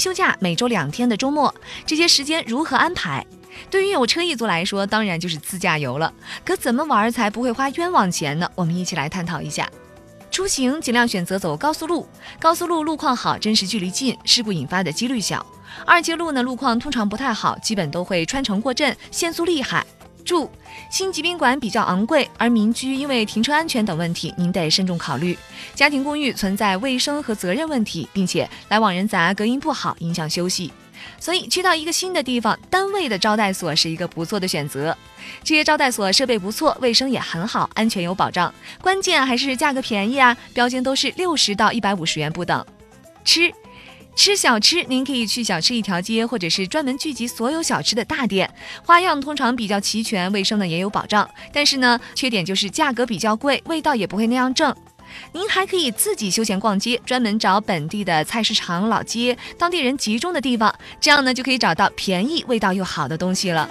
休假每周两天的周末，这些时间如何安排？对于有车一族来说，当然就是自驾游了。可怎么玩才不会花冤枉钱呢？我们一起来探讨一下。出行尽量选择走高速路，高速路路况好，真实距离近，事故引发的几率小。二阶路呢，路况通常不太好，基本都会穿城过镇，限速厉害。住：星级宾馆比较昂贵，而民居因为停车安全等问题，您得慎重考虑。家庭公寓存在卫生和责任问题，并且来往人杂，隔音不好，影响休息。所以去到一个新的地方，单位的招待所是一个不错的选择。这些招待所设备不错，卫生也很好，安全有保障，关键还是价格便宜啊，标间都是六十到一百五十元不等。吃。吃小吃，您可以去小吃一条街，或者是专门聚集所有小吃的大店，花样通常比较齐全，卫生呢也有保障。但是呢，缺点就是价格比较贵，味道也不会那样正。您还可以自己休闲逛街，专门找本地的菜市场、老街，当地人集中的地方，这样呢就可以找到便宜、味道又好的东西了。